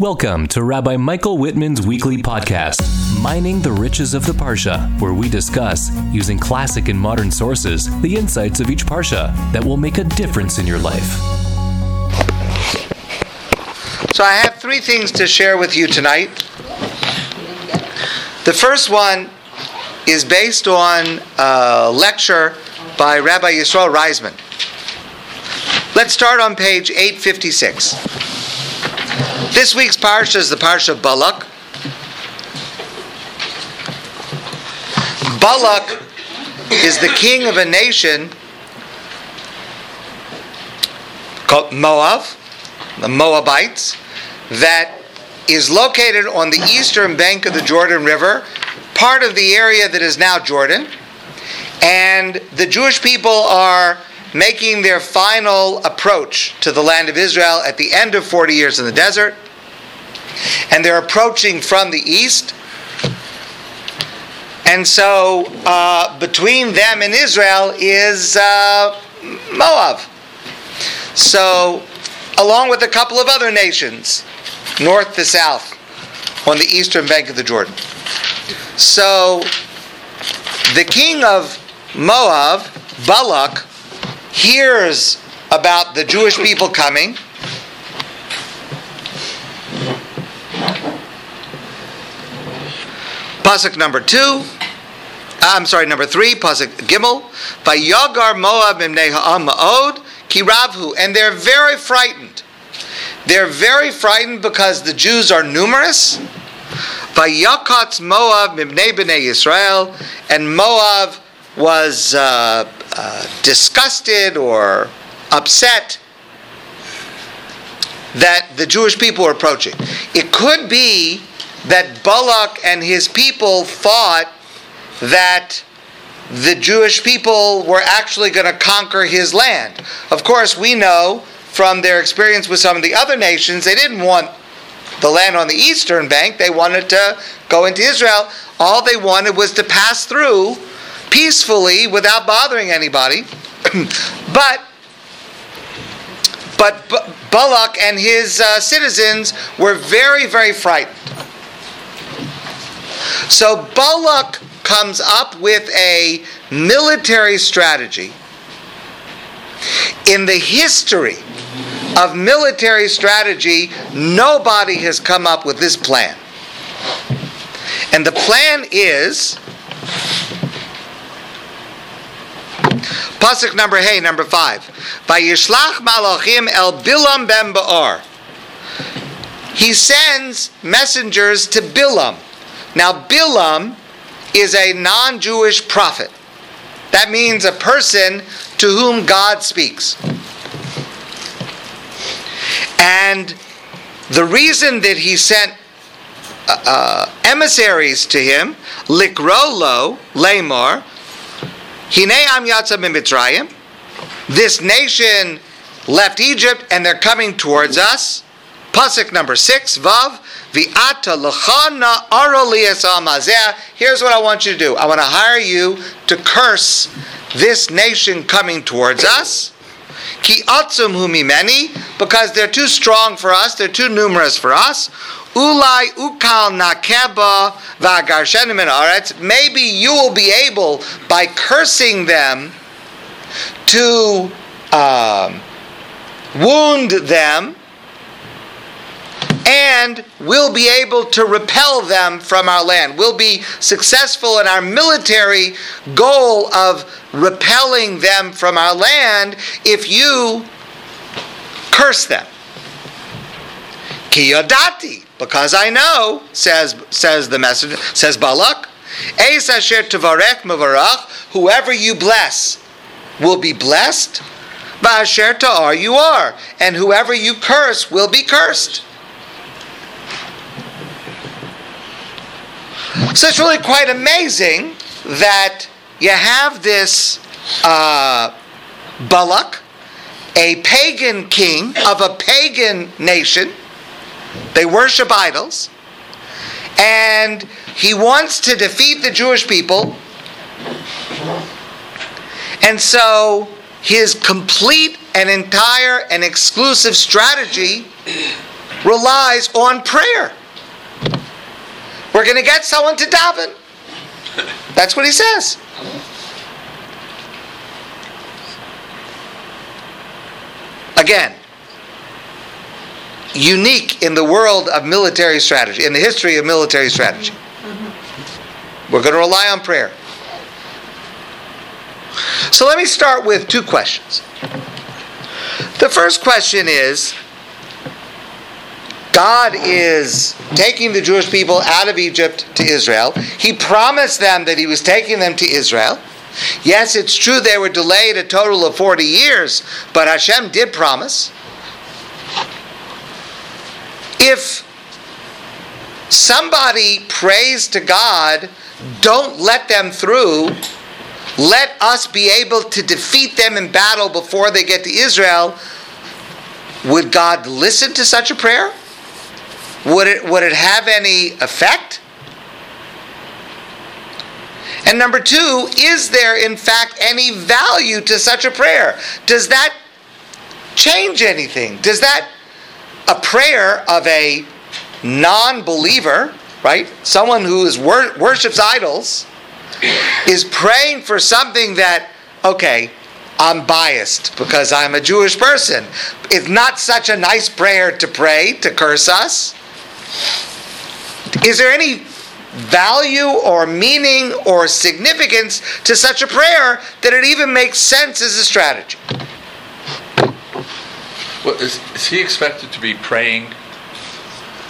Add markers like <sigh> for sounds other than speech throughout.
Welcome to Rabbi Michael Whitman's weekly podcast, Mining the Riches of the Parsha, where we discuss, using classic and modern sources, the insights of each Parsha that will make a difference in your life. So, I have three things to share with you tonight. The first one is based on a lecture by Rabbi Yisrael Reisman. Let's start on page 856. This week's parsha is the parsha of Balak. Balak is the king of a nation called Moab, the Moabites, that is located on the eastern bank of the Jordan River, part of the area that is now Jordan. And the Jewish people are making their final approach to the land of Israel at the end of 40 years in the desert and they're approaching from the east. And so uh, between them and Israel is uh, Moab. So, along with a couple of other nations, north to south, on the eastern bank of the Jordan. So, the king of Moab, Balak, hears about the Jewish people coming Pasuk number two. Ah, I'm sorry, number three, Pasuk Gimel. By Vayagar Moab imnei ha'am ma'od kiravhu. And they're very frightened. They're very frightened because the Jews are numerous. By Vayakatz Moab mibnei b'nei Yisrael. And Moab was uh, uh, disgusted or upset that the Jewish people were approaching. It could be that Balak and his people thought that the Jewish people were actually going to conquer his land. Of course, we know from their experience with some of the other nations, they didn't want the land on the eastern bank, they wanted to go into Israel. All they wanted was to pass through peacefully without bothering anybody. <clears throat> but but Balak and his uh, citizens were very, very frightened. So Balak comes up with a military strategy. In the history of military strategy, nobody has come up with this plan. And the plan is Pasuk number hey, number five. Vayishlach malachim el Bilam ben Ba'ar. He sends messengers to Bilam. Now, Bilam is a non Jewish prophet. That means a person to whom God speaks. And the reason that he sent uh, uh, emissaries to him, Likrolo, Lamar, Am this nation left Egypt and they're coming towards us. Pasuk number six, Vav, Vi'ata lechana aralias amazeh. Here's what I want you to do. I want to hire you to curse this nation coming towards us. Ki atzum humimeni, because they're too strong for us, they're too numerous for us. Ulai ukal nakeba va'garshenim in aretz. Maybe you will be able, by cursing them, to um, wound them and we'll be able to repel them from our land. We'll be successful in our military goal of repelling them from our land if you curse them. Kiyodati, because I know, says says the messenger, says Balak, Eis asher tevarech mevarach, whoever you bless will be blessed. Ba'asher ta'ar you are, and whoever you curse will be cursed. So it's really quite amazing that you have this uh, Balak, a pagan king of a pagan nation. They worship idols. And he wants to defeat the Jewish people. And so his complete and entire and exclusive strategy relies on prayer. We're going to get someone to daven. That's what he says. Again, unique in the world of military strategy, in the history of military strategy. We're going to rely on prayer. So let me start with two questions. The first question is God is taking the Jewish people out of Egypt to Israel. He promised them that He was taking them to Israel. Yes, it's true they were delayed a total of 40 years, but Hashem did promise. If somebody prays to God, don't let them through. Let us be able to defeat them in battle before they get to Israel. Would God listen to such a prayer? Would it, would it have any effect? And number two, is there in fact any value to such a prayer? Does that change anything? Does that, a prayer of a non believer, right? Someone who is wor- worships idols, is praying for something that, okay, I'm biased because I'm a Jewish person. It's not such a nice prayer to pray to curse us. Is there any value or meaning or significance to such a prayer that it even makes sense as a strategy? Well, is, is he expected to be praying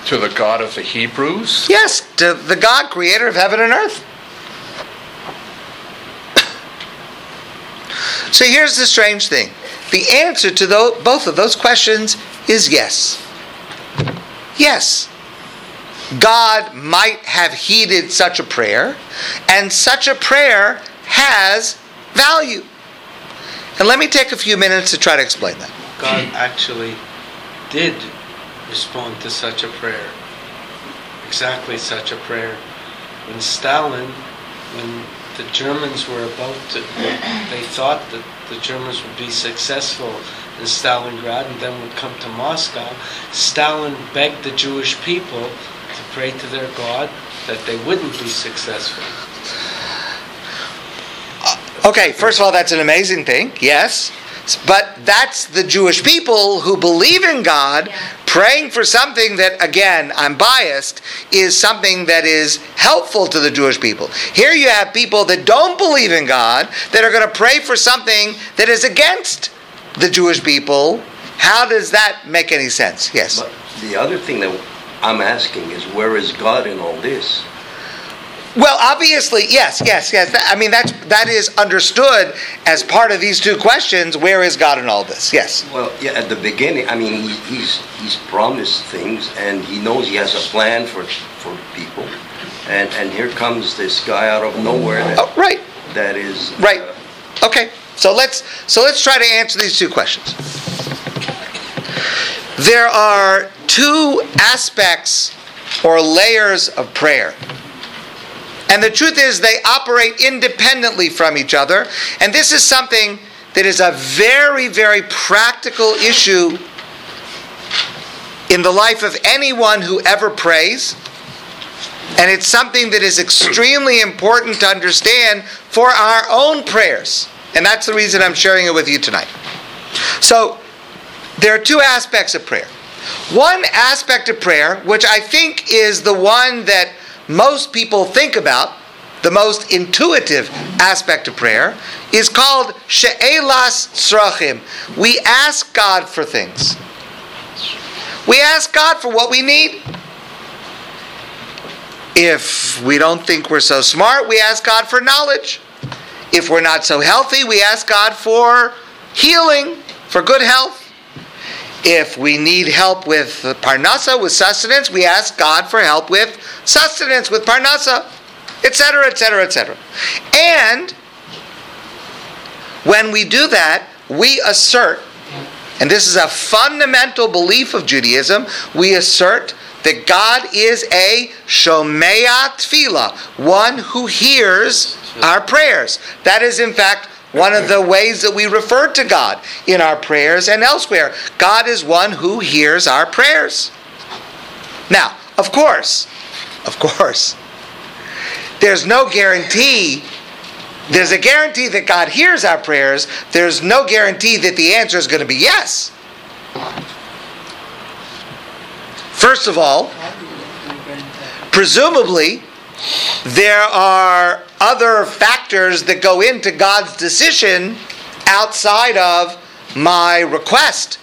to the God of the Hebrews? Yes, to the God, creator of heaven and earth. So here's the strange thing the answer to both of those questions is yes. Yes. God might have heeded such a prayer, and such a prayer has value. And let me take a few minutes to try to explain that. God actually did respond to such a prayer. Exactly such a prayer. When Stalin, when the Germans were about to, they thought that the Germans would be successful in Stalingrad and then would come to Moscow, Stalin begged the Jewish people to pray to their God that they wouldn't be successful. Okay, first of all, that's an amazing thing, yes. But that's the Jewish people who believe in God praying for something that, again, I'm biased, is something that is helpful to the Jewish people. Here you have people that don't believe in God that are going to pray for something that is against the Jewish people. How does that make any sense? Yes. But the other thing that I'm asking is where is God in all this? Well, obviously, yes, yes, yes. I mean, that's that is understood as part of these two questions. Where is God in all this? Yes. Well, yeah. At the beginning, I mean, he, he's he's promised things, and he knows he has a plan for for people, and and here comes this guy out of nowhere. That, oh, right. That is right. Uh, okay. So let's so let's try to answer these two questions. There are two aspects or layers of prayer. And the truth is, they operate independently from each other. And this is something that is a very, very practical issue in the life of anyone who ever prays. And it's something that is extremely important to understand for our own prayers. And that's the reason I'm sharing it with you tonight. So, there are two aspects of prayer. One aspect of prayer, which I think is the one that most people think about, the most intuitive aspect of prayer, is called She'elas Tzrachim. We ask God for things. We ask God for what we need. If we don't think we're so smart, we ask God for knowledge. If we're not so healthy, we ask God for healing, for good health. If we need help with parnasa, with sustenance, we ask God for help with sustenance, with parnasa, etc., etc., etc. And when we do that, we assert, and this is a fundamental belief of Judaism, we assert that God is a shomea tefillah, one who hears our prayers. That is, in fact, one of the ways that we refer to God in our prayers and elsewhere. God is one who hears our prayers. Now, of course, of course, there's no guarantee. There's a guarantee that God hears our prayers. There's no guarantee that the answer is going to be yes. First of all, presumably, there are other factors that go into God's decision outside of my request.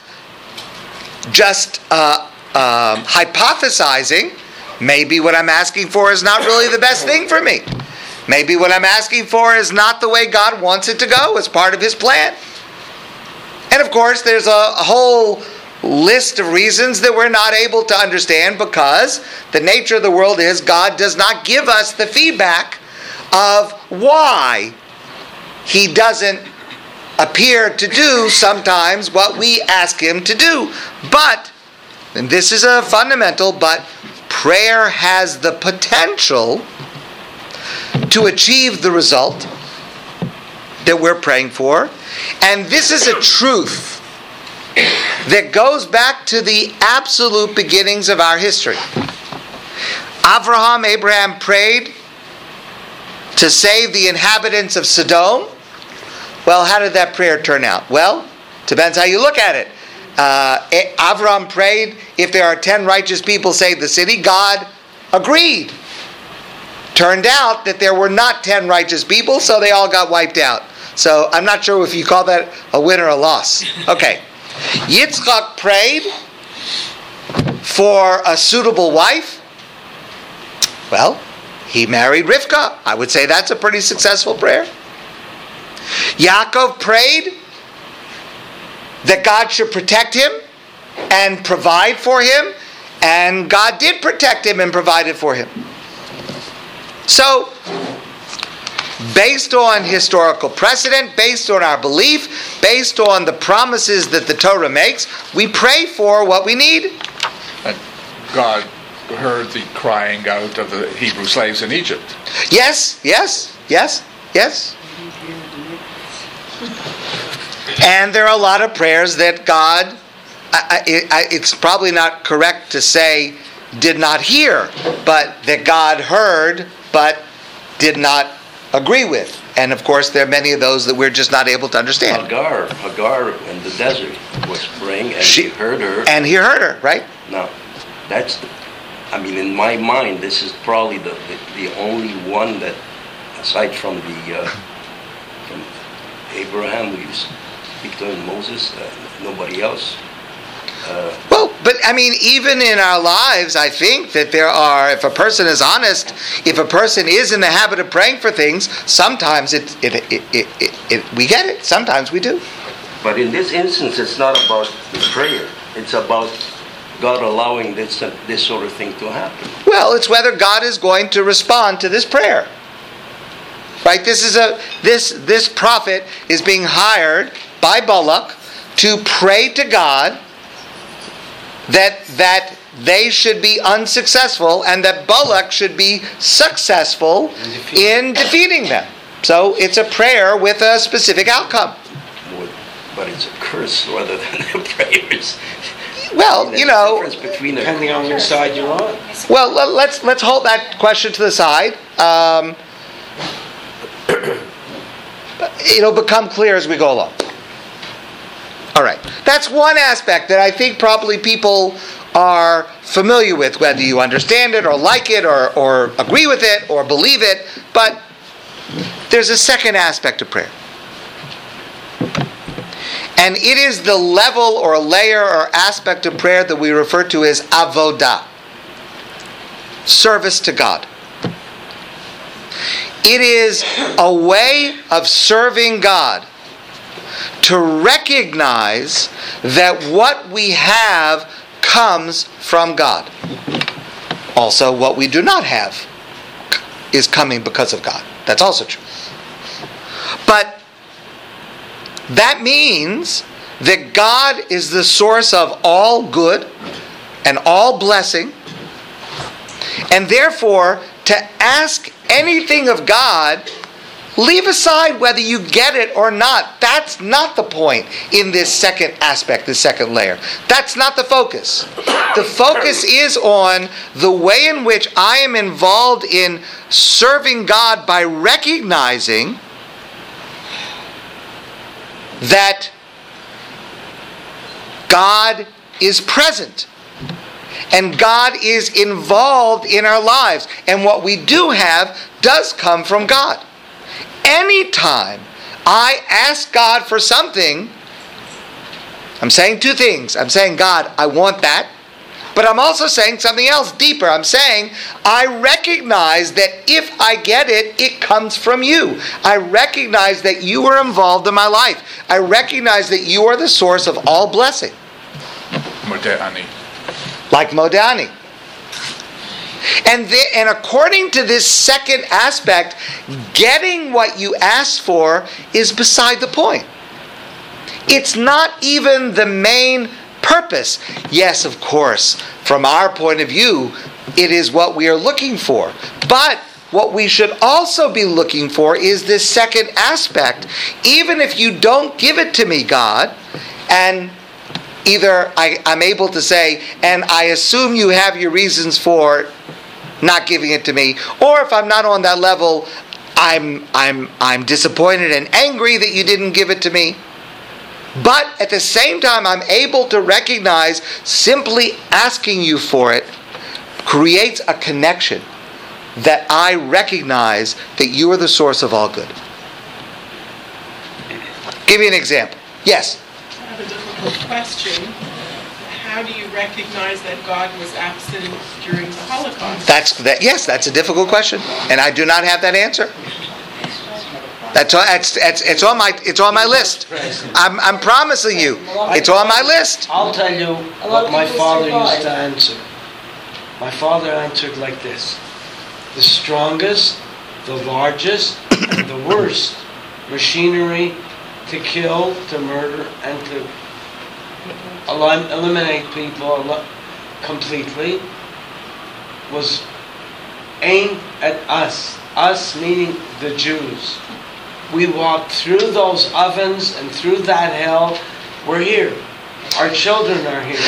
Just uh, um, hypothesizing, maybe what I'm asking for is not really the best thing for me. Maybe what I'm asking for is not the way God wants it to go as part of His plan. And of course, there's a, a whole list of reasons that we're not able to understand because the nature of the world is God does not give us the feedback of why He doesn't appear to do sometimes what we ask Him to do. But, and this is a fundamental, but prayer has the potential to achieve the result that we're praying for. And this is a truth that goes back to the absolute beginnings of our history. Abraham, Abraham prayed to save the inhabitants of Sodom. Well, how did that prayer turn out? Well, depends how you look at it. Uh, Avram prayed, if there are 10 righteous people, save the city. God agreed. Turned out that there were not 10 righteous people, so they all got wiped out. So I'm not sure if you call that a win or a loss. Okay. Yitzchak prayed for a suitable wife. Well, he married Rivka. I would say that's a pretty successful prayer. Yaakov prayed that God should protect him and provide for him, and God did protect him and provided for him. So, based on historical precedent, based on our belief, based on the promises that the Torah makes, we pray for what we need. And God heard the crying out of the Hebrew slaves in Egypt. Yes, yes, yes, yes. And there are a lot of prayers that God, I, I, it's probably not correct to say did not hear, but that God heard but did not agree with. And of course, there are many of those that we're just not able to understand. Hagar, Hagar in the desert was praying and She- he heard her. And he heard her, right? Now, that's the, I mean, in my mind, this is probably the, the, the only one that, aside from the, uh, from Abraham, we speak to him, Moses, uh, nobody else. Uh, Well, but I mean, even in our lives, I think that there are, if a person is honest, if a person is in the habit of praying for things, sometimes it, it, it, it, it, it we get it. Sometimes we do. But in this instance, it's not about the prayer. It's about God allowing this, this sort of thing to happen. Well, it's whether God is going to respond to this prayer. Right? This is a this this prophet is being hired by Balak to pray to God that that they should be unsuccessful and that Balak should be successful defeat. in defeating them. So it's a prayer with a specific outcome. But it's a curse rather than <laughs> a prayer. Well, There's you a know, difference between a Depending on which side you're on. Well, let's let's hold that question to the side. Um, <clears throat> it'll become clear as we go along. All right, that's one aspect that I think probably people are familiar with, whether you understand it or like it or, or agree with it or believe it. But there's a second aspect of prayer. And it is the level or layer or aspect of prayer that we refer to as avodah service to God. It is a way of serving God to recognize that what we have comes from God. Also, what we do not have is coming because of God. That's also true. But that means that God is the source of all good and all blessing and therefore, to ask anything of God Leave aside whether you get it or not. That's not the point in this second aspect, the second layer. That's not the focus. The focus is on the way in which I am involved in serving God by recognizing that God is present and God is involved in our lives. And what we do have does come from God. Anytime I ask God for something, I'm saying two things. I'm saying, God, I want that. But I'm also saying something else deeper. I'm saying, I recognize that if I get it, it comes from you. I recognize that you are involved in my life. I recognize that you are the source of all blessing. Modani. Like Modani. And, the, and according to this second aspect, getting what you asked for is beside the point. It's not even the main purpose. Yes, of course, from our point of view, it is what we are looking for. But what we should also be looking for is this second aspect. Even if you don't give it to me, God, and either I, am able to say, and I assume you have your reasons for not giving it to me, or if I'm not on that level, I'm I'm I'm disappointed and angry that you didn't give it to me. But at the same time, I'm able to recognize simply asking you for it creates a connection that I recognize that you are the source of all good. Give me an example. Yes. I have a difficult question. How do you recognize that God was absent during the Holocaust? That's that. Yes, that's a difficult question, and I do not have that answer. That's, that's, that's it's on my it's on my list. I'm, I'm promising you, it's on my list. I'll tell you what my father used to answer. My father answered like this: the strongest, the largest, and the worst machinery to kill, to murder, and to elim- eliminate people el- completely was aimed at us. Us meaning the Jews. We walked through those ovens and through that hell. We're here. Our children are here.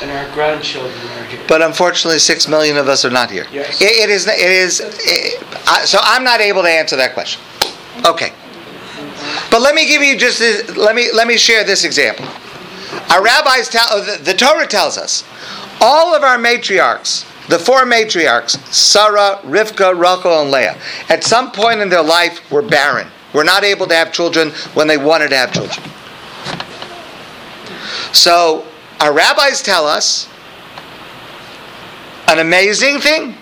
And our grandchildren are here. But unfortunately, six million of us are not here. Yes. It, it is. It is. It, I, so I'm not able to answer that question. Okay. But let me give you just. This, let me let me share this example. Our rabbis tell. Uh, the, the Torah tells us all of our matriarchs, the four matriarchs, Sarah, Rivka, Rachel, and Leah, at some point in their life were barren. Were not able to have children when they wanted to have children. So our rabbis tell us an amazing thing.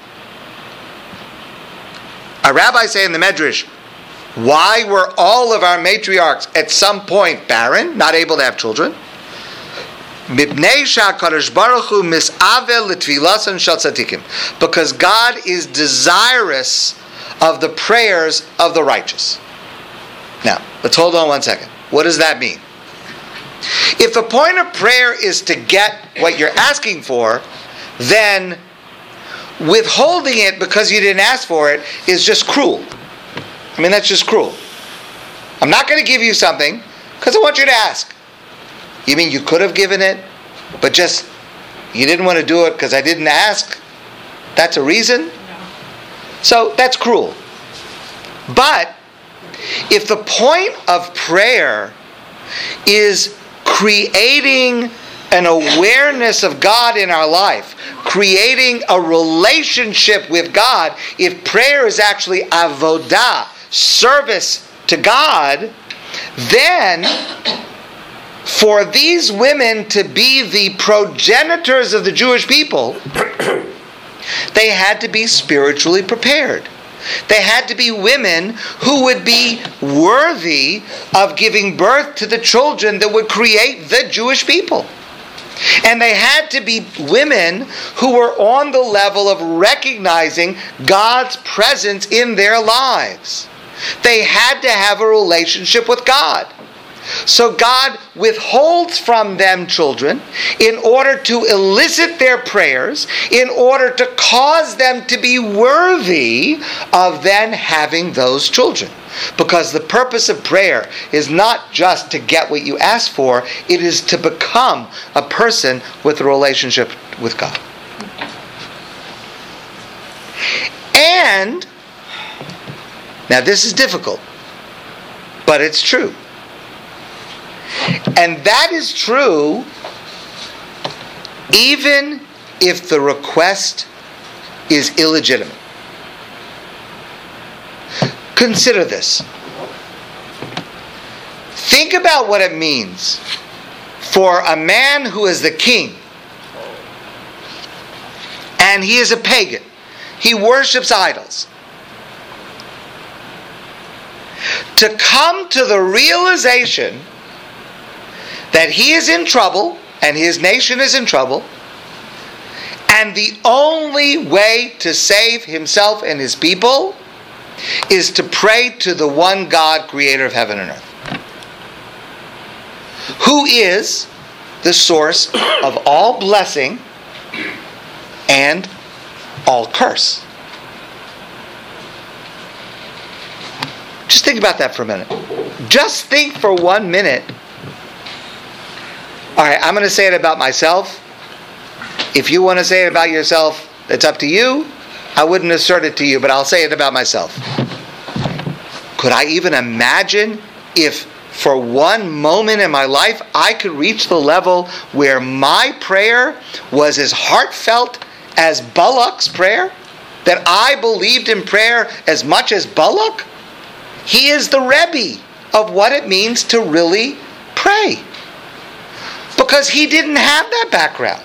Our rabbis say in the Medrash, why were all of our matriarchs at some point barren, not able to have children? Because God is desirous of the prayers of the righteous. Now, let's hold on one second. What does that mean? If the point of prayer is to get what you're asking for, then withholding it because you didn't ask for it is just cruel. I mean, that's just cruel. I'm not going to give you something because I want you to ask. You mean you could have given it, but just you didn't want to do it because I didn't ask? That's a reason? So that's cruel. But if the point of prayer is creating an awareness of God in our life, creating a relationship with God, if prayer is actually avodah, service to God, then for these women to be the progenitors of the Jewish people, <clears throat> they had to be spiritually prepared. They had to be women who would be worthy of giving birth to the children that would create the Jewish people. And they had to be women who were on the level of recognizing God's presence in their lives. They had to have a relationship with God. So God withholds from them children in order to elicit their prayers, in order to cause them to be worthy of then having those children. Because the purpose of prayer is not just to get what you ask for, it is to become a person with a relationship with God. And, now this is difficult, but it's true. And that is true even if the request is illegitimate. Consider this. Think about what it means for a man who is the king and he is a pagan. He worships idols. To come to the realization that he is in trouble and his nation is in trouble, and the only way to save himself and his people is to pray to the one God, creator of heaven and earth, who is the source of all blessing and all curse. Just think about that for a minute. Just think for one minute all right, I'm going to say it about myself. If you want to say it about yourself, it's up to you. I wouldn't assert it to you, but I'll say it about myself. Could I even imagine if for one moment in my life I could reach the level where my prayer was as heartfelt as Balak's prayer? That I believed in prayer as much as Balak? He is the Rebbe of what it means to really pray because he didn't have that background.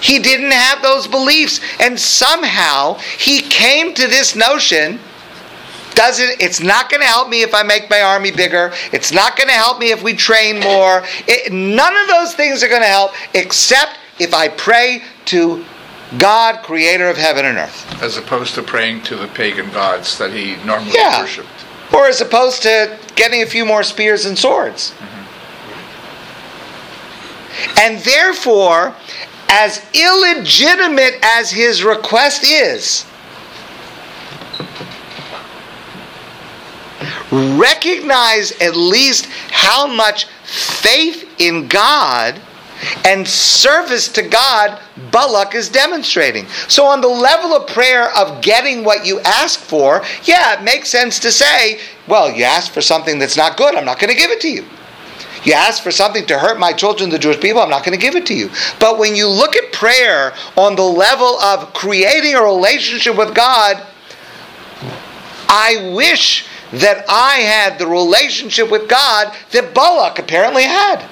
He didn't have those beliefs. And somehow he came to this notion doesn't it's not going to help me if I make my army bigger. It's not going to help me if we train more. It, none of those things are going to help except if I pray to God, creator of heaven and earth. As opposed to praying to the pagan gods that he normally Yeah. worshipped. Or as opposed to getting a few more spears and swords. Mm-hmm. And therefore, as illegitimate as his request is, recognize at least how much faith in God and service to God Balak is demonstrating. So, on the level of prayer of getting what you ask for, yeah, it makes sense to say, well, you asked for something that's not good, I'm not going to give it to you. You ask for something to hurt my children, the Jewish people, I'm not going to give it to you. But when you look at prayer on the level of creating a relationship with God, I wish that I had the relationship with God that Balak apparently had.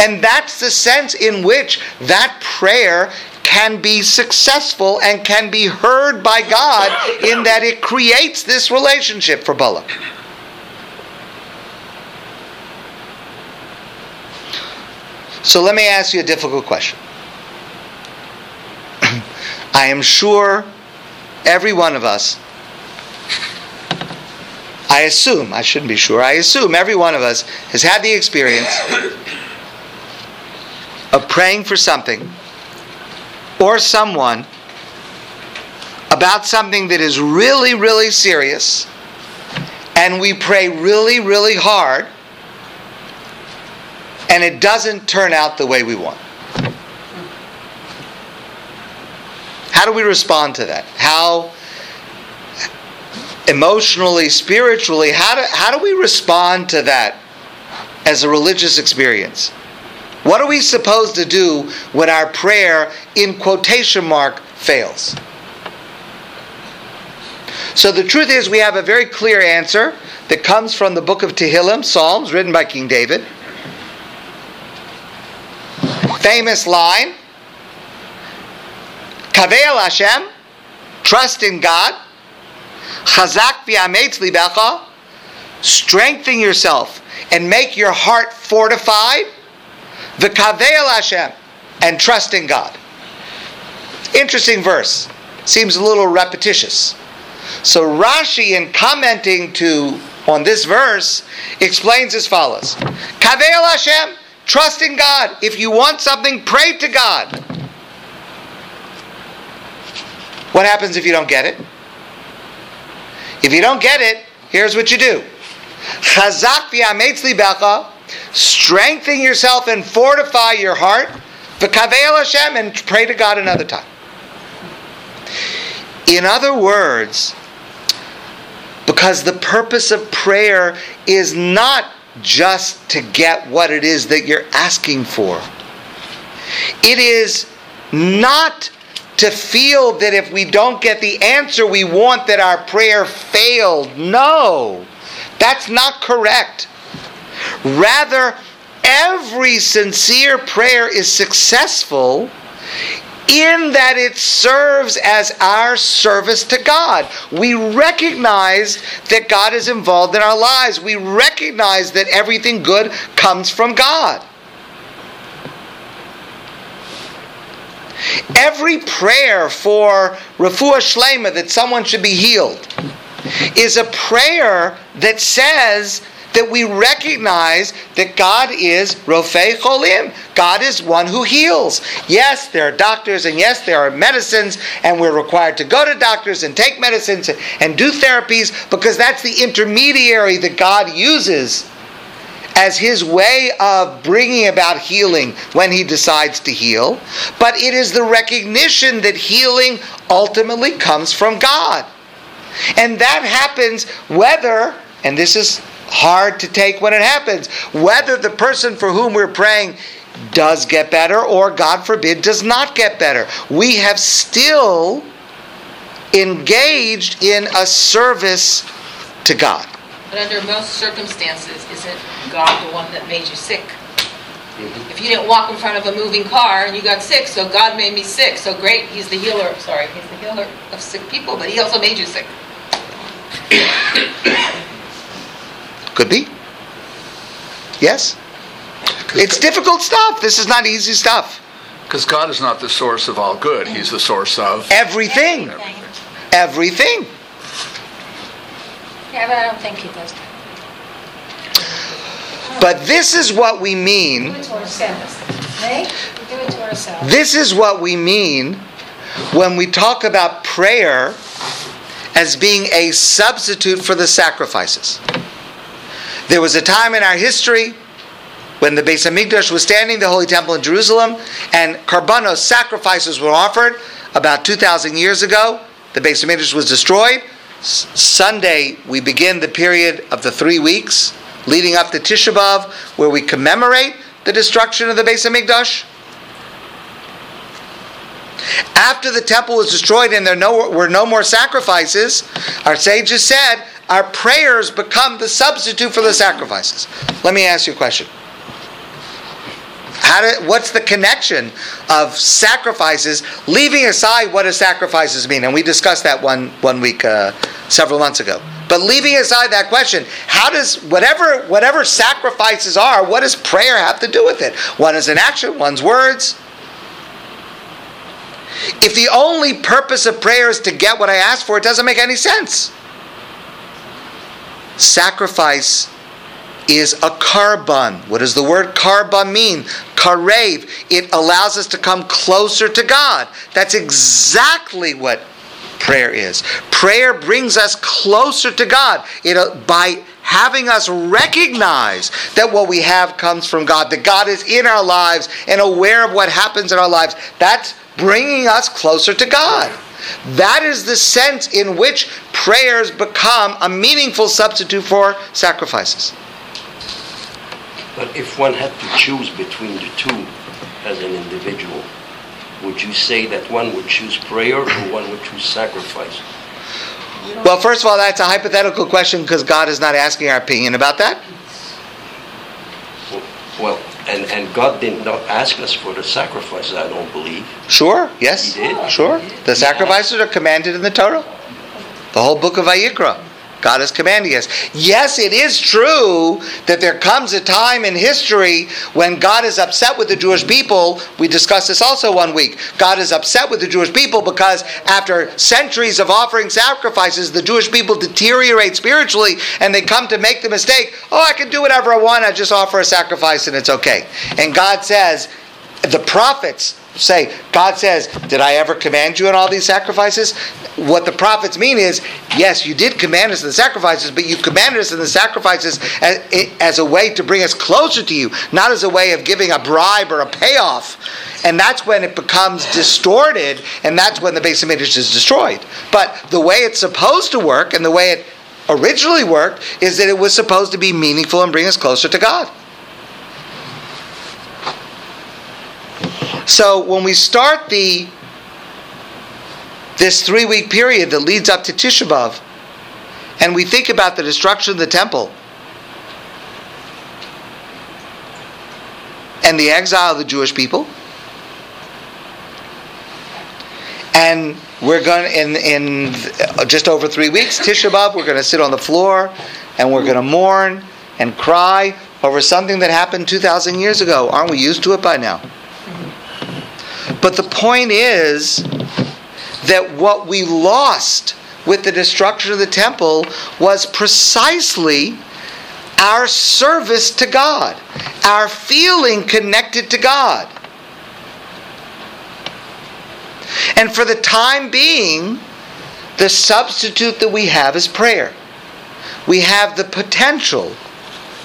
And that's the sense in which that prayer can be successful and can be heard by God in that it creates this relationship for Balak. So let me ask you a difficult question. <clears throat> I am sure every one of us, I assume, I shouldn't be sure, I assume every one of us has had the experience of praying for something or someone about something that is really, really serious, and we pray really, really hard, and it doesn't turn out the way we want. How do we respond to that? How emotionally, spiritually, how do, how do we respond to that as a religious experience? What are we supposed to do when our prayer, in quotation mark, fails? So the truth is, we have a very clear answer that comes from the book of Tehillim, Psalms, written by King David. Famous line Kavel Hashem, trust in God. Chazak v'ametz libecha, strengthen yourself and make your heart fortified. V'kavel Hashem, and trust in God. Interesting verse. Seems a little repetitious. So Rashi, in commenting to on this verse explains as follows Kavel Hashem, trust in God. If you want something, pray to God. What happens if you don't get it? If you don't get it, here's what you do. Chazak libecha, strengthen yourself and fortify your heart. V'kavel Hashem, and pray to God another time. In other words, because the purpose of prayer is not just to get what it is that you're asking for. It is not to feel that if we don't get the answer we want that our prayer failed. No. That's not correct. Rather, every sincere prayer is successful in that it serves as our service to God. We recognize that God is involved in our lives. We recognize that everything good comes from God. Every prayer for refuah shlema that someone should be healed is a prayer that says that we recognize that God is Rofei Cholim. God is one who heals. Yes, there are doctors and yes, there are medicines, and we're required to go to doctors and take medicines and do therapies because that's the intermediary that God uses as his way of bringing about healing when he decides to heal. But it is the recognition that healing ultimately comes from God. And that happens whether, and this is hard to take when it happens. Whether the person for whom we're praying does get better or, God forbid, does not get better. We have still engaged in a service to God. But under most circumstances, isn't God the one that made you sick? Mm-hmm. If you didn't walk in front of a moving car and you got sick, so God made me sick. So great, He's the healer. Sorry, He's the healer of sick people, but He also made you sick. <coughs> <coughs> Could be. Yes. It's difficult stuff. This is not easy stuff. Because God is not the source of all good. He's the source of Everything. Everything. Yeah, but I don't think He does. that. But this is what we mean. Do it to ourselves. Right? We do it to ourselves. This is what we mean when we talk about prayer as being a substitute for the sacrifices. There was a time in our history when the Beis Hamikdash was standing, the Holy Temple in Jerusalem, and karbanos sacrifices were offered about 2,000 years ago. The Beis Hamikdash was destroyed. Sunday, we begin the period of the three weeks leading up to Tisha B'Av, where we commemorate the destruction of the Beis Hamikdash. After the temple was destroyed and there no, were no more sacrifices, our sages said our prayers become the substitute for the sacrifices. Let me ask you a question. Do, what's the connection of sacrifices, leaving aside what does sacrifices mean? And we discussed that one, one week, uh, several months ago. But leaving aside that question, how does whatever whatever sacrifices are, what does prayer have to do with it? One is an action, one's words. If the only purpose of prayer is to get what I ask for, it doesn't make any sense. Sacrifice is a karban. What does the word karban mean? Karev. It allows us to come closer to God. That's exactly what prayer is. Prayer brings us closer to God. It by having us recognize that what we have comes from God, that God is in our lives and aware of what happens in our lives. That's bringing us closer to God. That is the sense in which prayers become a meaningful substitute for sacrifices. But if one had to choose between the two as an individual, would you say that one would choose prayer or one would choose sacrifice? Well, first of all, that's a hypothetical question because God is not asking our opinion about that. Well, and, and God did not ask us for the sacrifices, I don't believe. Sure, yes. He did. Sure. The sacrifices are commanded in the Torah. The whole book of Vayikra. God is commanding us. Yes, it is true that there comes a time in history when God is upset with the Jewish people. We discussed this also one week. God is upset with the Jewish people because after centuries of offering sacrifices, the Jewish people deteriorate spiritually and they come to make the mistake oh, I can do whatever I want, I just offer a sacrifice and it's okay. And God says, the prophets say, God says, Did I ever command you in all these sacrifices? What the prophets mean is, yes, you did command us in the sacrifices, but you commanded us in the sacrifices as, as, a way to bring us closer to you, not as a way of giving a bribe or a payoff. And that's when it becomes distorted, and that's when the Beis Hamikdash is destroyed. But the way it's supposed to work, and the way it originally worked, is that it was supposed to be meaningful and bring us closer to God. So when we start the this three week period that leads up to Tisha B'av, and we think about the destruction of the temple and the exile of the Jewish people, and we're going in in just over three weeks, Tisha B'av, we're going to sit on the floor and we're going to mourn and cry over something that happened 2,000 years ago. Aren't we used to it by now? But the point is that what we lost with the destruction of the temple was precisely our service to God, our feeling connected to God. And for the time being, the substitute that we have is prayer. We have the potential,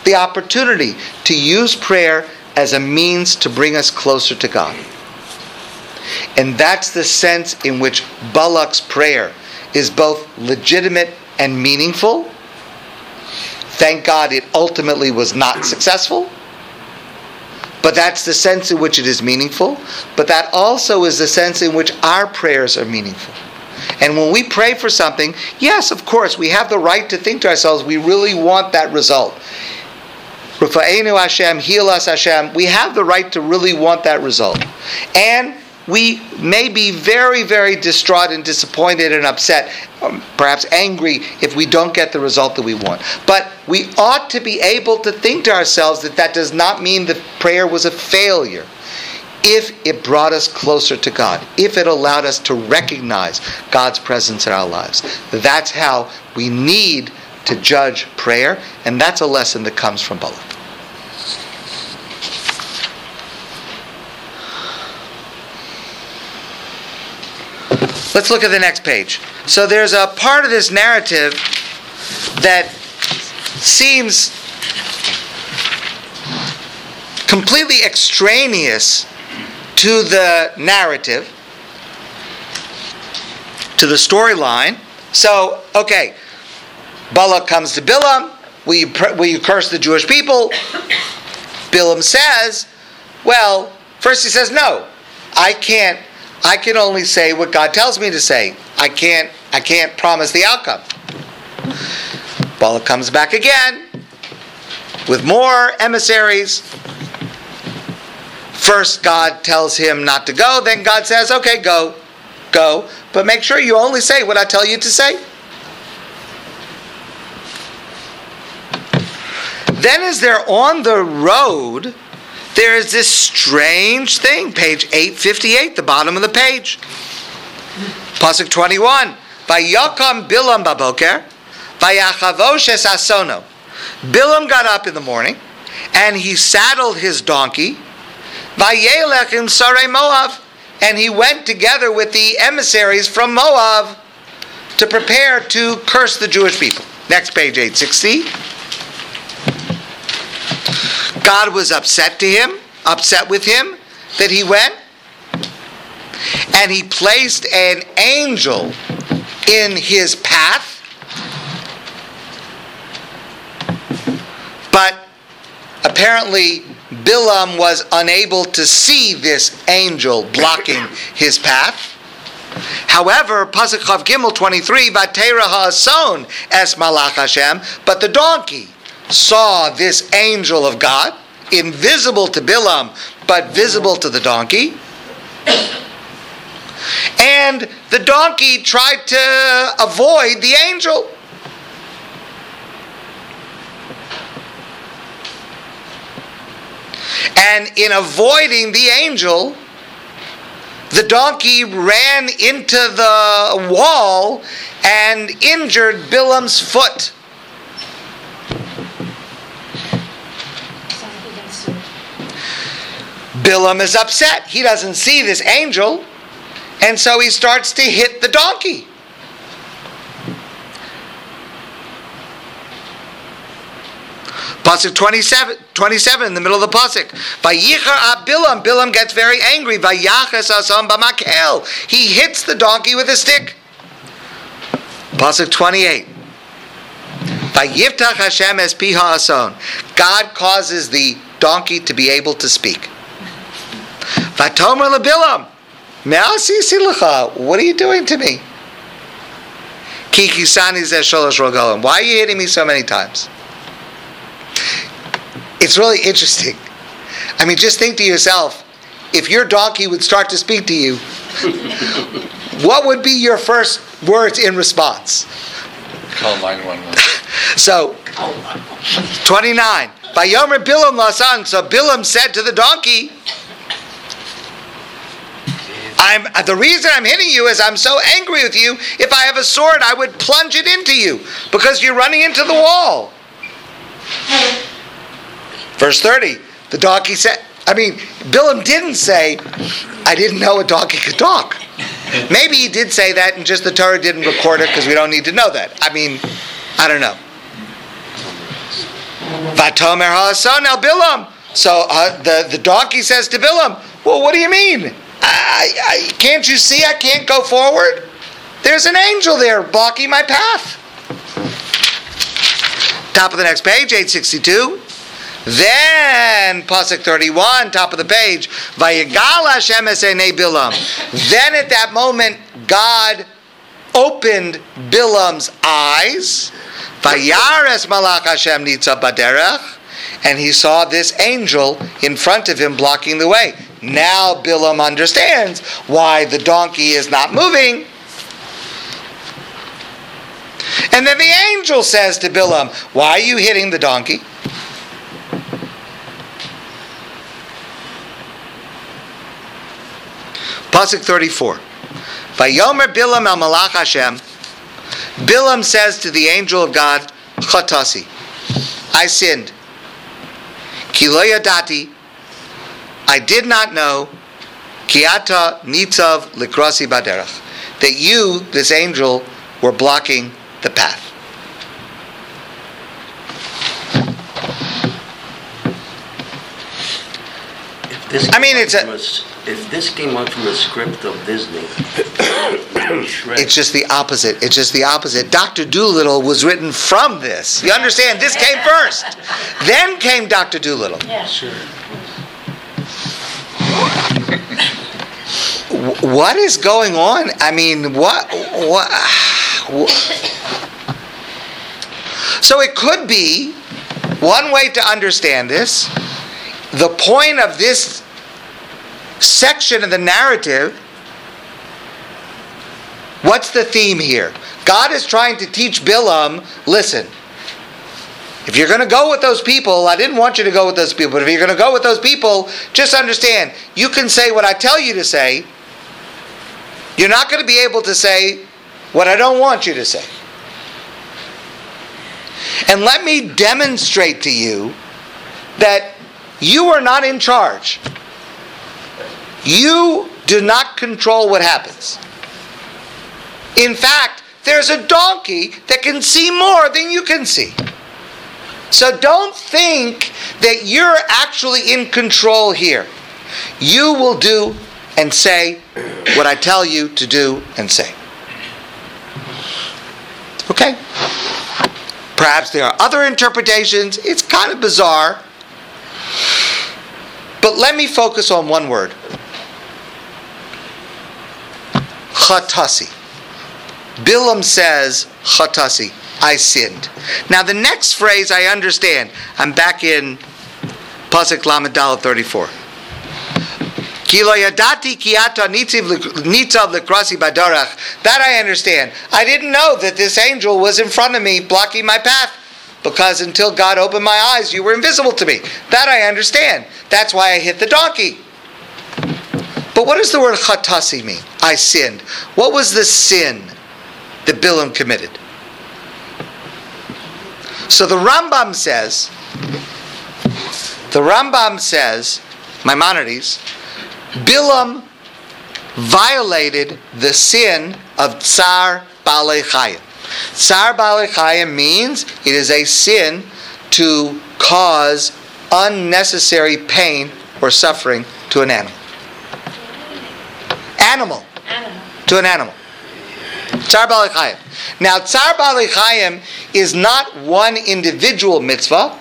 the opportunity to use prayer as a means to bring us closer to God. And that's the sense in which Balak's prayer is both legitimate and meaningful. Thank God it ultimately was not successful. But that's the sense in which it is meaningful. But that also is the sense in which our prayers are meaningful. And when we pray for something, yes, of course, we have the right to think to ourselves, we really want that result. Rafa'enu Hashem, heal us Hashem. We have the right to really want that result. And we may be very, very distraught and disappointed and upset, um, perhaps angry if we don't get the result that we want. But we ought to be able to think to ourselves that that does not mean the prayer was a failure. If it brought us closer to God, if it allowed us to recognize God's presence in our lives, that's how we need to judge prayer, and that's a lesson that comes from Balak. Let's look at the next page. So there's a part of this narrative that seems completely extraneous to the narrative, to the storyline. So, okay, Balak comes to Bilam. Will you, will you curse the Jewish people? Bilam says, well, first he says, no, I can't I can only say what God tells me to say. I can't I can't promise the outcome. Balak comes back again with more emissaries. First God tells him not to go, then God says, "Okay, go. Go, but make sure you only say what I tell you to say." Then as they're on the road, there is this strange thing, page 858, the bottom of the page. Pasuk 21. By Vayakam Bilam baboker, vayachavosh es asono. Bilam got up in the morning, and he saddled his donkey, vayelech im sare Moav, and he went together with the emissaries from Moav to prepare to curse the Jewish people. Next page 860. God was upset to him, upset with him that he went, and he placed an angel in his path. But apparently, Bilam was unable to see this angel blocking his path. However, Pasuk Chav Gimel 23, Vatera ha'ason es malach Hashem, but the donkey saw this angel of God, invisible to Bilam, but visible to the donkey. And the donkey tried to avoid the angel. And in avoiding the angel, the donkey ran into the wall and injured Bilam's foot. Bilam is upset. He doesn't see this angel, and so he starts to hit the donkey. Pasuk 27, 27 in the middle of the pasuk. Vayichar Bilam. Bilam gets very angry. Vayachas asam b'makel. He hits the donkey with a stick. Pasuk 28. Vayiftach Hashem es piha ason. God causes the donkey to be able to speak. Vatomer lebilam. Uh, what are you doing to me? Why are you hitting me so many times? It's really interesting. I mean, just think to yourself if your donkey would start to speak to you, <laughs> what would be your first words in response? Call 911. <laughs> So, 29. By Yomer Bilam Lasan, so Bilam said to the donkey, I'm, the reason I'm hitting you is I'm so angry with you. If I have a sword, I would plunge it into you because you're running into the wall. Verse 30, the donkey said, I mean, Bilam didn't say, I didn't know a donkey could talk. Maybe he did say that and just the Torah didn't record it because we don't need to know that. I mean, I don't know. Vatomer ha'ason el Bilam. So uh, the, the donkey says to Bilam, Well, what do you mean? I, I, can't you see I can't go forward? There's an angel there blocking my path. Top of the next page, 862. Then, Pasuk 31, top of the page, Vayigal Hashem Bilam. Then at that moment, God opened Bilam's eyes. Vayares Malach Hashem Nitza Baderech. And he saw this angel in front of him blocking the way. Now Bilam understands why the donkey is not moving. And then the angel says to Bilam, Why are you hitting the donkey? Pasuk 34. Vayomer Bilam al Malach Hashem. Bilam says to the angel of God, Chatasi, I sinned. Kiloyadati, I did not know, Kiata Nitzav Likrasi Baderach, that you, this angel, were blocking the path. I mean, it's a if this came out from a script of Disney, <coughs> it's just the opposite. It's just the opposite. Doctor Dolittle was written from this. You understand? This came first. Then came Doctor Dolittle. Yeah, sure. <laughs> What is going on? I mean, what, what? So it could be one way to understand this. The point of this section of the narrative, what's the theme here? God is trying to teach Bilam listen, if you're going to go with those people, I didn't want you to go with those people, but if you're going to go with those people, just understand you can say what I tell you to say. You're not going to be able to say what I don't want you to say. And let me demonstrate to you that you are not in charge. You do not control what happens. In fact, there's a donkey that can see more than you can see. So don't think that you're actually in control here. You will do and say what I tell you to do and say. Okay? Perhaps there are other interpretations. It's kind of bizarre. But let me focus on one word Chatasi. Bilam says, Chatasi, I sinned. Now the next phrase I understand. I'm back in Pasuk Lamed Dalet 34. That I understand. I didn't know that this angel was in front of me blocking my path. because until God opened my eyes, you were invisible to me. That I understand. That's why I hit the donkey. But what does the word chatasi mean? I sinned. What was the sin that Bilam committed? So the Rambam says, the Rambam says, Maimonides, Bilam violated the sin of Tsar Balei Chayim. Tsar Balei Chayim means it is a sin to cause unnecessary pain or suffering to an animal. Animal. To an animal. Tsar Balei Chayim. Now, Tsar Balei Chayim is not one individual mitzvah.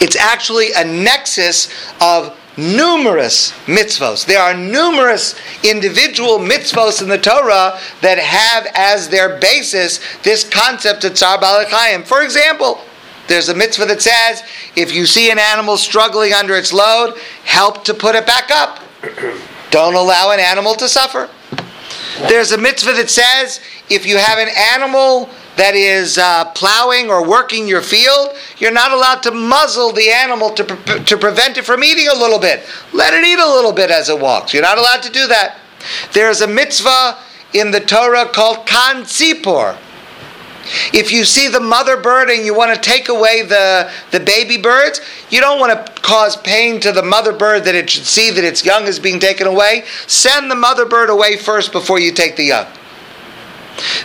It's actually a nexus of numerous mitzvos. There are numerous individual mitzvos in the Torah that have as their basis this concept of Tsar Balei Chayim. For example, there's a mitzvah that says if you see an animal struggling under its load, help to put it back up. <clears throat> Don't allow an animal to suffer. There's a mitzvah that says if you have an animal that is uh, plowing or working your field, you're not allowed to muzzle the animal to, pre- to prevent it from eating a little bit. Let it eat a little bit as it walks. You're not allowed to do that. There's a mitzvah in the Torah called kan tzipor. If you see the mother bird and you want to take away the, the baby birds, you don't want to cause pain to the mother bird that it should see that its young is being taken away. Send the mother bird away first before you take the young.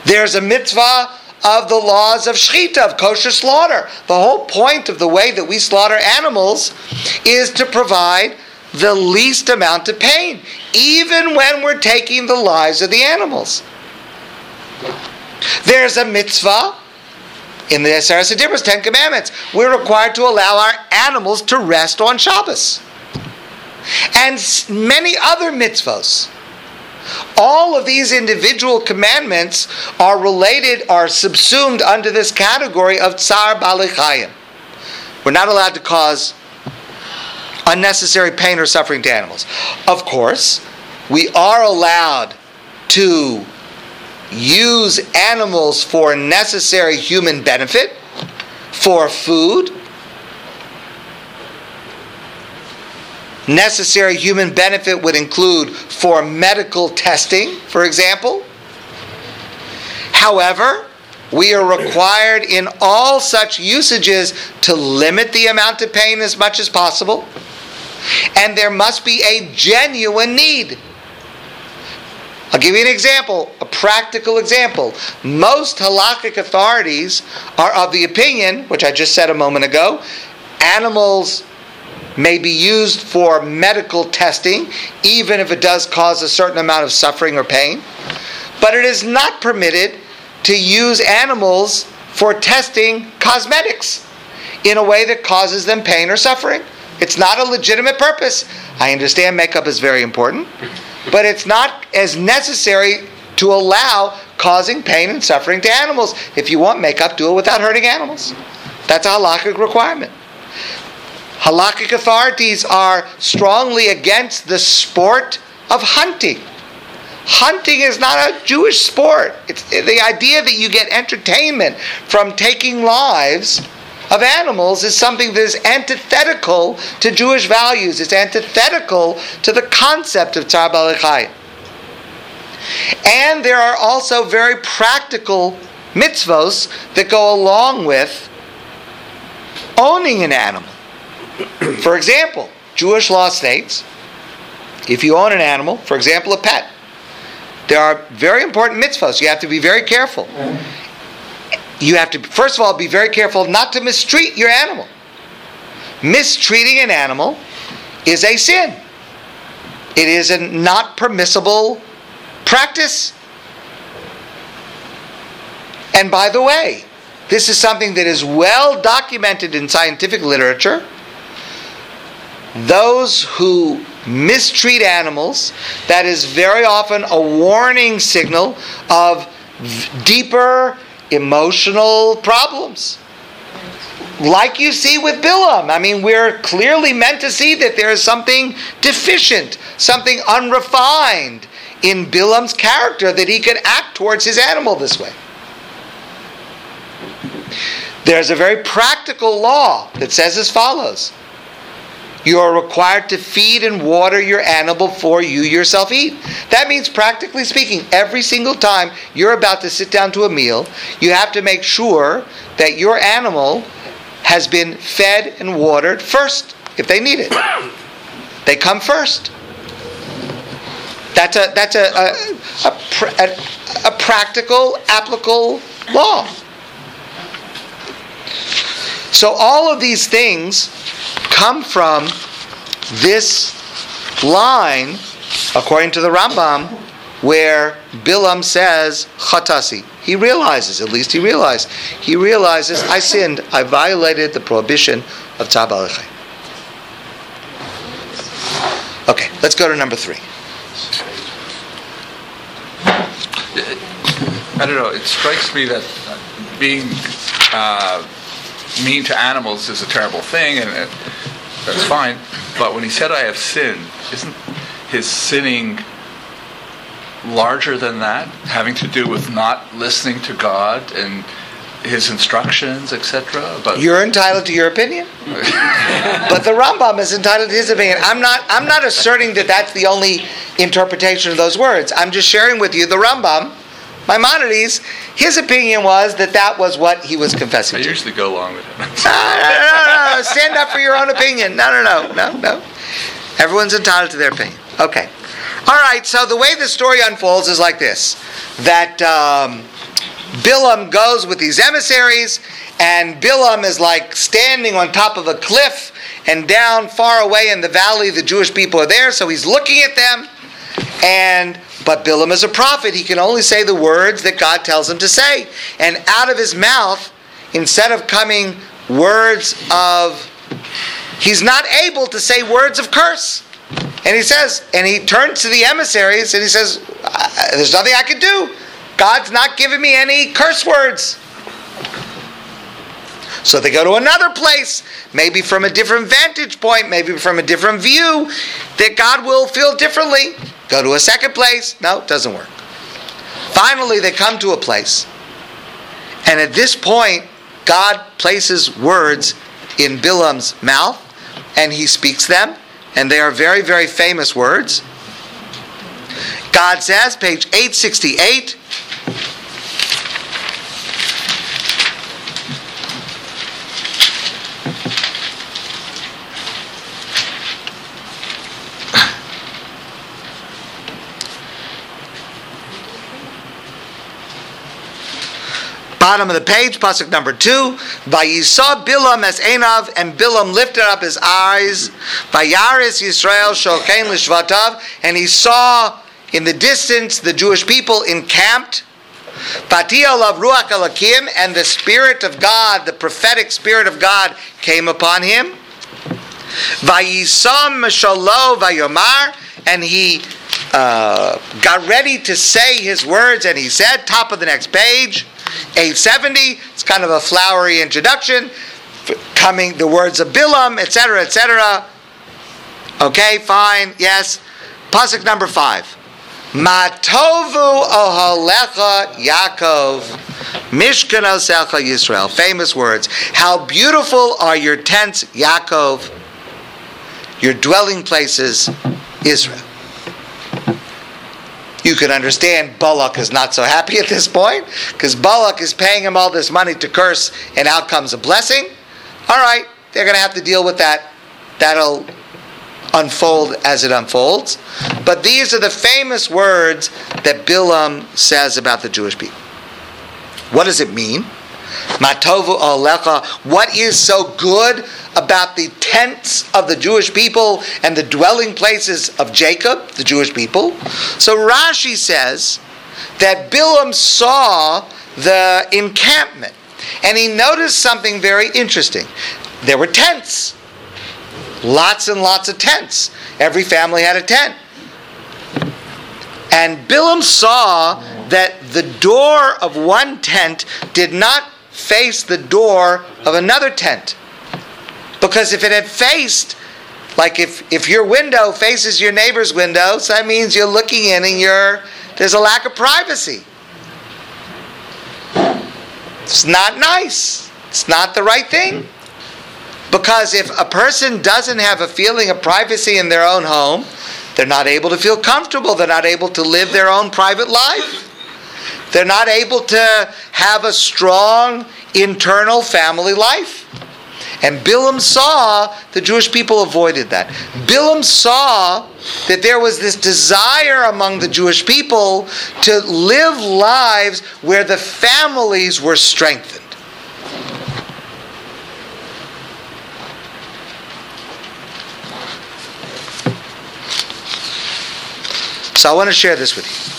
There's a mitzvah of the laws of shechita, of kosher slaughter. The whole point of the way that we slaughter animals is to provide the least amount of pain, even when we're taking the lives of the animals. There's a mitzvah in the Aseret Dibros, Ten Commandments. We're required to allow our animals to rest on Shabbos. And many other mitzvahs. All of these individual commandments are related, are subsumed under this category of tsar balei We're not allowed to cause unnecessary pain or suffering to animals. Of course, we are allowed to use animals for necessary human benefit, for food, necessary human benefit would include for medical testing, for example. However, we are required in all such usages to limit the amount of pain as much as possible. And there must be a genuine need. I'll give you an example, a practical example. Most halakhic authorities are of the opinion, which I just said a moment ago, animals may be used for medical testing, even if it does cause a certain amount of suffering or pain. But it is not permitted to use animals for testing cosmetics in a way that causes them pain or suffering. It's not a legitimate purpose. I understand makeup is very important, but it's not as necessary to allow causing pain and suffering to animals. If you want makeup, do it without hurting animals. That's a halakhic requirement. Halakhic authorities are strongly against the sport of hunting. Hunting is not a Jewish sport. It's the idea that you get entertainment from taking lives of animals is something that is antithetical to Jewish values. It's antithetical to the concept of Tsar Balei And there are also very practical mitzvos that go along with owning an animal. <clears throat> for example, Jewish law states if you own an animal, for example, a pet, there are very important mitzvahs. You have to be very careful. You have to, first of all, be very careful not to mistreat your animal. Mistreating an animal is a sin, it is a not permissible practice. And by the way, this is something that is well documented in scientific literature those who mistreat animals, that is very often a warning signal of deeper emotional problems. Like you see with Bilam. I mean, we're clearly meant to see that there is something deficient, something unrefined in Bilam's character that he could act towards his animal this way. There's a very practical law that says as follows You are required to feed and water your animal before you yourself eat. That means, practically speaking, every single time you're about to sit down to a meal, you have to make sure that your animal has been fed and watered first if they need it. <coughs> They come first. That's a that's a a, a, a, a practical, applicable law. So all of these things come from this line, according to the Rambam, where Bilam says chatasi. He realizes, at least he realized, he realizes, I sinned, I violated the prohibition of tabalechai. Okay, let's go to number three. I don't know. It strikes me that being uh, mean to animals is a terrible thing, and it, that's fine. But when he said, "I have sinned," isn't his sinning larger than that, having to do with not listening to God and His instructions, etc.? But You're entitled to your opinion, <laughs> but the Rambam is entitled to his opinion. I'm not. I'm not asserting that that's the only interpretation of those words. I'm just sharing with you the Rambam, Maimonides. His opinion was that that was what he was I confessing to. usually go along with him. <laughs> No, no, no, no, Stand up for your own opinion. No, no, no, no, no. Everyone's entitled to their opinion. Okay. All right. So the way the story unfolds is like this: that um, Bilam goes with these emissaries, and Bilam is like standing on top of a cliff, and down far away in the valley, the Jewish people are there. So he's looking at them, and but Bilam is a prophet. He can only say the words that God tells him to say, and out of his mouth, instead of coming words of he's not able to say words of curse. And he says, and he turns to the emissaries and he says, There's nothing I can do. God's not giving me any curse words. So they go to another place, maybe from a different vantage point, maybe from a different view, that God will feel differently. Go to a second place. No, it doesn't work. Finally, they come to a place. And at this point, God places words in Bilam's mouth and he speaks them. And they are very, very famous words. God says, page 868, Bottom of the page, pasuk number two. Vayisa Bilam as Enav, and Bilam lifted up his eyes. Vayaris Yisrael shokein lishvatav, and he saw in the distance the Jewish people encamped. Of Ruach Elakim, and the Spirit of God, the prophetic Spirit of God, came upon him. Vayisam Shalo Vayomar, and he uh, got ready to say his words, and he said, top of the next page, 870. It's kind of a flowery introduction, coming the words of Bilam, etc., etc. Okay, fine, yes. Pasuk number five. Matovu ohalecha Yaakov, Mishkan osecha Yisrael. Famous words. How beautiful are your tents, Yaakov, your dwelling places, Israel. You can understand Balak is not so happy at this point because Balak is paying him all this money to curse, and out comes a blessing. All right, they're going to have to deal with that. That'll unfold as it unfolds. But these are the famous words that Bilam says about the Jewish people. What does it mean? Matovu alecha. What is so good about the tents of the Jewish people and the dwelling places of Jacob, the Jewish people? So Rashi says that Bilam saw the encampment and he noticed something very interesting. There were tents. Lots and lots of tents. Every family had a tent. And Bilam saw that the door of one tent did not face the door of another tent. Because if it had faced, like if, if your window faces your neighbor's window, so that means you're looking in and you're, there's a lack of privacy. It's not nice. It's not the right thing. Because if a person doesn't have a feeling of privacy in their own home, they're not able to feel comfortable. They're not able to live their own private life. They're not able to have a strong internal family life. And Bilam saw the Jewish people avoided that. Bilam saw that there was this desire among the Jewish people to live lives where the families were strengthened. So I want to share this with you.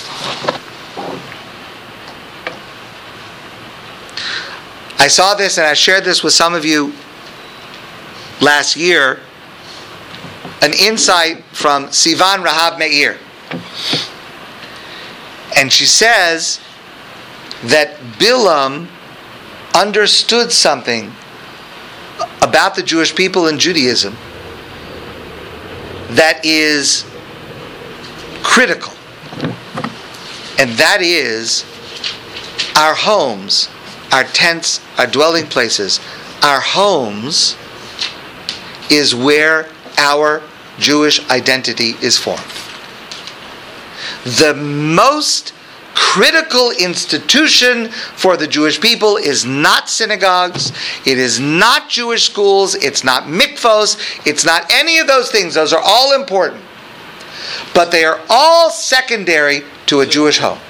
I saw this and I shared this with some of you last year. An insight from Sivan Rahav Meir. And she says that Bilam understood something about the Jewish people and Judaism that is critical. And that is our homes, our tents, our dwelling places, our homes is where our Jewish identity is formed. The most critical institution for the Jewish people is not synagogues, it is not Jewish schools, it's not mikvos, it's not any of those things. Those are all important. But they are all secondary to a Jewish home.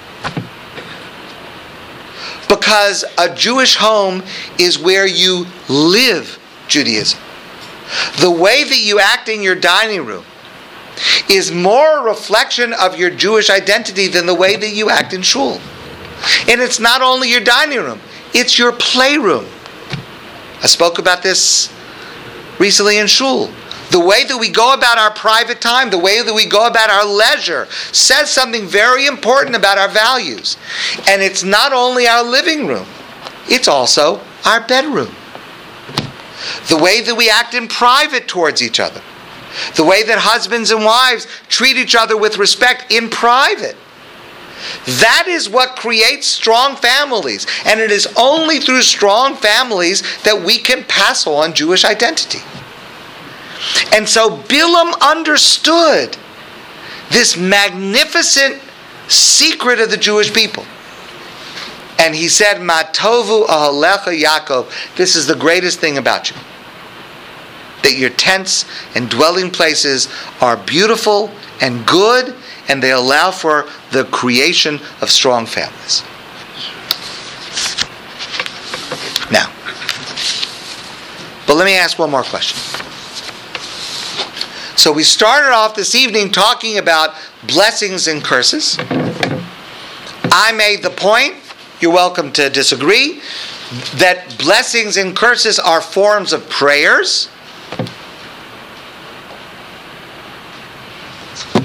Because a Jewish home is where you live Judaism. The way that you act in your dining room is more a reflection of your Jewish identity than the way that you act in shul. And it's not only your dining room, it's your playroom. I spoke about this recently in shul. The way that we go about our private time, the way that we go about our leisure, says something very important about our values. And it's not only our living room, it's also our bedroom. The way that we act in private towards each other. The way that husbands and wives treat each other with respect in private. That is what creates strong families. And it is only through strong families that we can pass on Jewish identity. And so Bilam understood this magnificent secret of the Jewish people. And he said, Matovu ahalecha Yaakov, this is the greatest thing about you. That your tents and dwelling places are beautiful and good, and they allow for the creation of strong families. Now, but let me ask one more question. So we started off this evening talking about blessings and curses. I made the point, you're welcome to disagree, that blessings and curses are forms of prayers.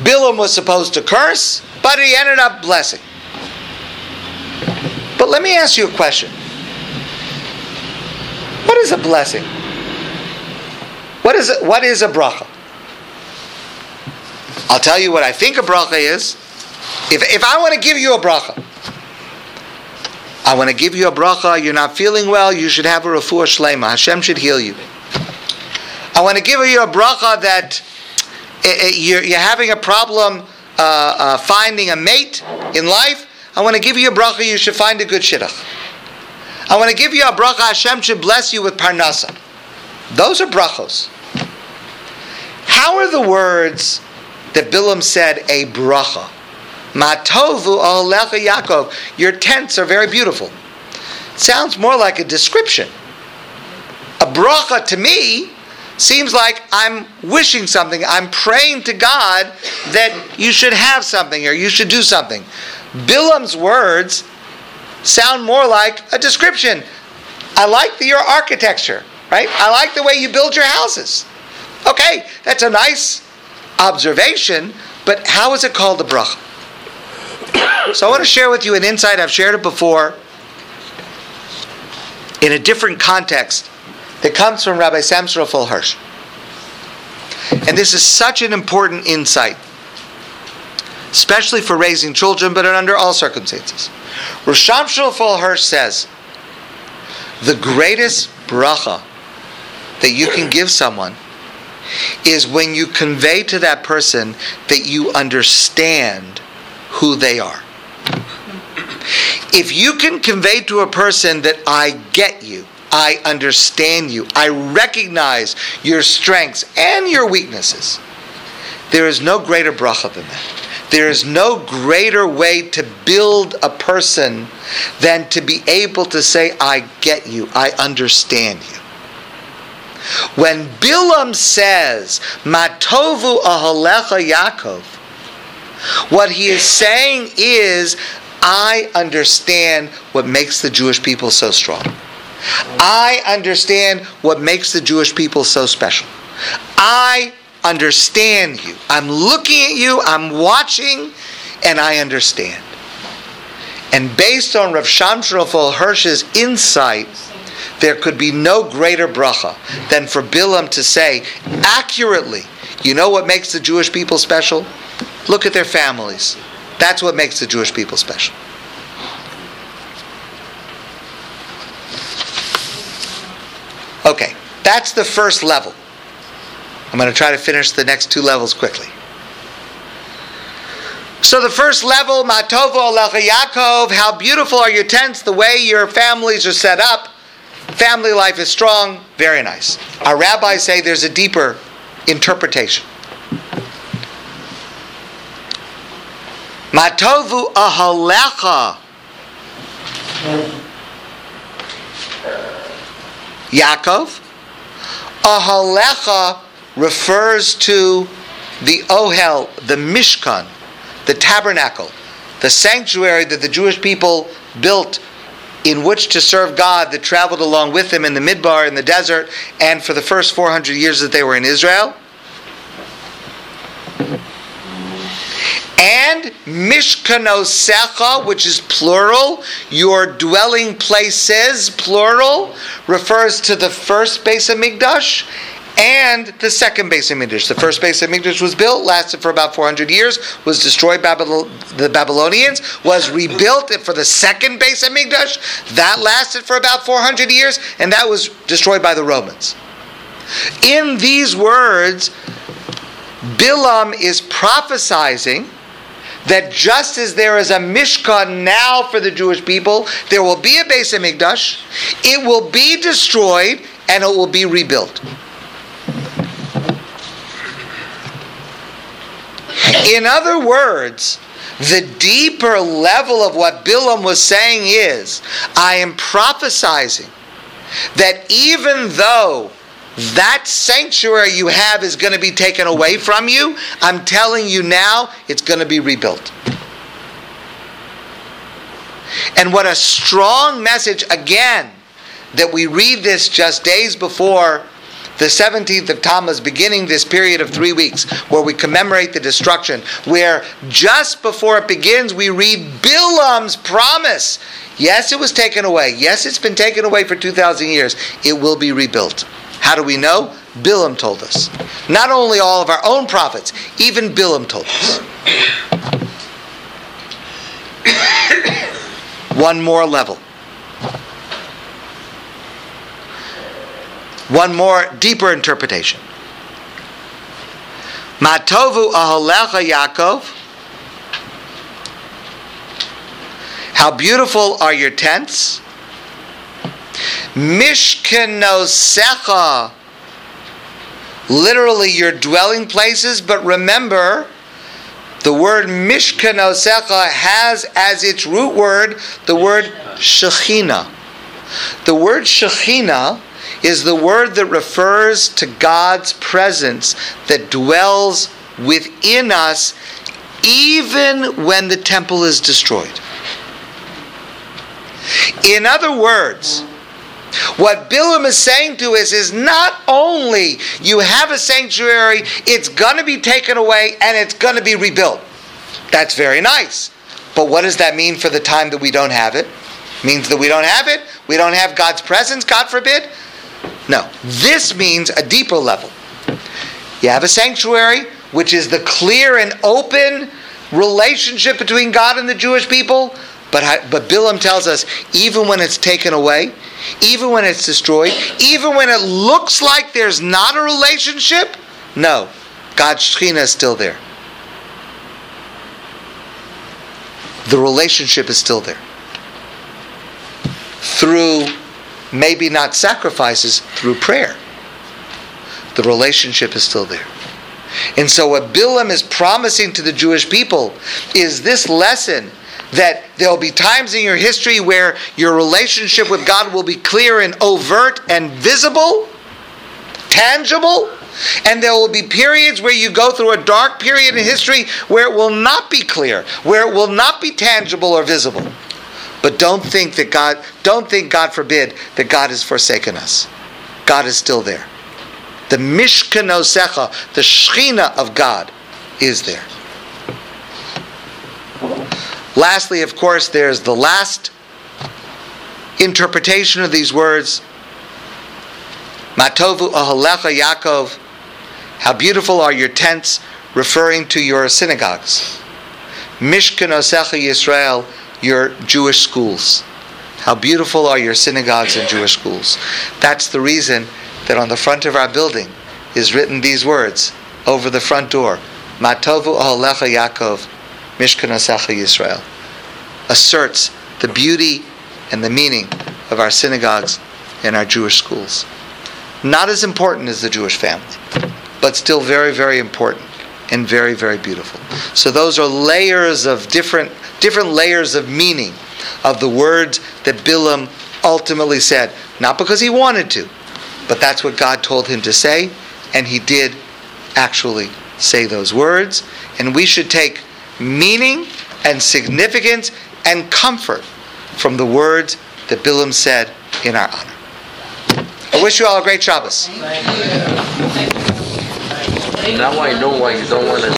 Bilam was supposed to curse, but he ended up blessing. But let me ask you a question. What is a blessing? What is, it, what is a bracha? I'll tell you what I think a bracha is. If, if I want to give you a bracha, I want to give you a bracha, you're not feeling well, you should have a refuah shlema. Hashem should heal you. I want to give you a bracha that uh, you're, you're, having a problem uh, uh, finding a mate in life. I want to give you a bracha, you should find a good shidduch. I want to give you a bracha, Hashem should bless you with parnasa. Those are brachos. How are the words that Bilam said a bracha. Matovu alecha Yaakov. Your tents are very beautiful. Sounds more like a description. A bracha to me seems like I'm wishing something. I'm praying to God that you should have something or you should do something. Bilam's words sound more like a description. I like the, your architecture, right? I like the way you build your houses. Okay, that's a nice observation, but how is it called a bracha? so I want to share with you an insight. I've shared it before in a different context that comes from Rabbi Samson Raphael Hirsch. And this is such an important insight, especially for raising children, but under all circumstances. Rosh Raphael Hirsch says, the greatest bracha that you can give someone is when you convey to that person that you understand who they are. If you can convey to a person that I get you, I understand you, I recognize your strengths and your weaknesses, there is no greater bracha than that. There is no greater way to build a person than to be able to say, I get you, I understand you. When Bilam says, Matovu ahalecha Yaakov, what he is saying is, I understand what makes the Jewish people so strong. I understand what makes the Jewish people so special. I understand you. I'm looking at you, I'm watching, and I understand. And based on Rav Shamshon Hirsch's insight, there could be no greater bracha than for Bilam to say accurately, you know what makes the Jewish people special? Look at their families. That's what makes the Jewish people special. Okay, that's the first level. I'm going to try to finish the next two levels quickly. So the first level, Matovo Yaakov, how beautiful are your tents, the way your families are set up. Family life is strong, very nice. Our rabbis say there's a deeper interpretation. Matovu ahalecha Yaakov. Ahalecha refers to the Ohel, the Mishkan, the tabernacle, the sanctuary that the Jewish people built in which to serve God that traveled along with them in the Midbar, in the desert, and for the first 400 years that they were in Israel. And Mishkanosecha, which is plural, your dwelling places, plural, refers to the first base of Hamikdash and the second Beis Hamikdash. The first Beis Hamikdash was built, lasted for about 400 years, was destroyed by the Babylonians, was rebuilt for the second Beis Hamikdash. That lasted for about 400 years, and that was destroyed by the Romans. In these words, Bilam is prophesizing that just as there is a Mishkan now for the Jewish people, there will be a Beis Hamikdash, it will be destroyed, and it will be rebuilt. <laughs> In other words, the deeper level of what Bilam was saying is I am prophesizing that even though that sanctuary you have is going to be taken away from you, I'm telling you now it's going to be rebuilt. And what a strong message, again, that we read this just days before the 17th of Tammuz, beginning this period of three weeks where we commemorate the destruction, where just before it begins, we read Bilam's promise. Yes, it was taken away. Yes, it's been taken away for 2,000 years. It will be rebuilt. How do we know? Bilam told us. Not only all of our own prophets, even Bilam told us. <coughs> One more level. One more deeper interpretation. Matovu ahalecha Yaakov. How beautiful are your tents. Mishkenosecha. Literally your dwelling places, but remember, the word Mishkanosecha has as its root word the word Shechina. The word Shechina is the word that refers to God's presence that dwells within us even when the temple is destroyed. In other words, what Bilam is saying to us is not only you have a sanctuary, it's going to be taken away and it's going to be rebuilt. That's very nice. But what does that mean for the time that we don't have it? it means that we don't have it? We don't have God's presence, God forbid? No. This means a deeper level. You have a sanctuary, which is the clear and open relationship between God and the Jewish people, But, but Bilam tells us even when it's taken away, even when it's destroyed, even when it looks like there's not a relationship, no, God's Shekhinah is still there. The relationship is still there. Through maybe not sacrifices, through prayer. The relationship is still there. And so, what Bilam is promising to the Jewish people is this lesson that there will be times in your history where your relationship with God will be clear and overt and visible, tangible, and there will be periods where you go through a dark period in history where it will not be clear, where it will not be tangible or visible. But don't think that God, don't think, God forbid, that God has forsaken us. God is still there. The Mishkanosecha, the Shechina of God, is there. Lastly, of course, there's the last interpretation of these words. Matovu ahalecha Yaakov. How beautiful are your tents, referring to your synagogues. Mishkan Mishkanosecha Yisrael, your Jewish schools. How beautiful are your synagogues and Jewish schools. That's the reason that on the front of our building is written these words over the front door Matovu Ahalecha Yaakov, Mishkanasecha Yisrael. Asserts the beauty and the meaning of our synagogues and our Jewish schools. Not as important as the Jewish family, but still very, very important and very, very beautiful. So those are layers of different, different layers of meaning of the words that Bilaam ultimately said. Not because he wanted to, but that's what God told him to say, and he did actually say those words. And we should take meaning and significance and comfort from the words that Bilaam said in our honor. I wish you all a great Shabbos. Now I know why you don't want to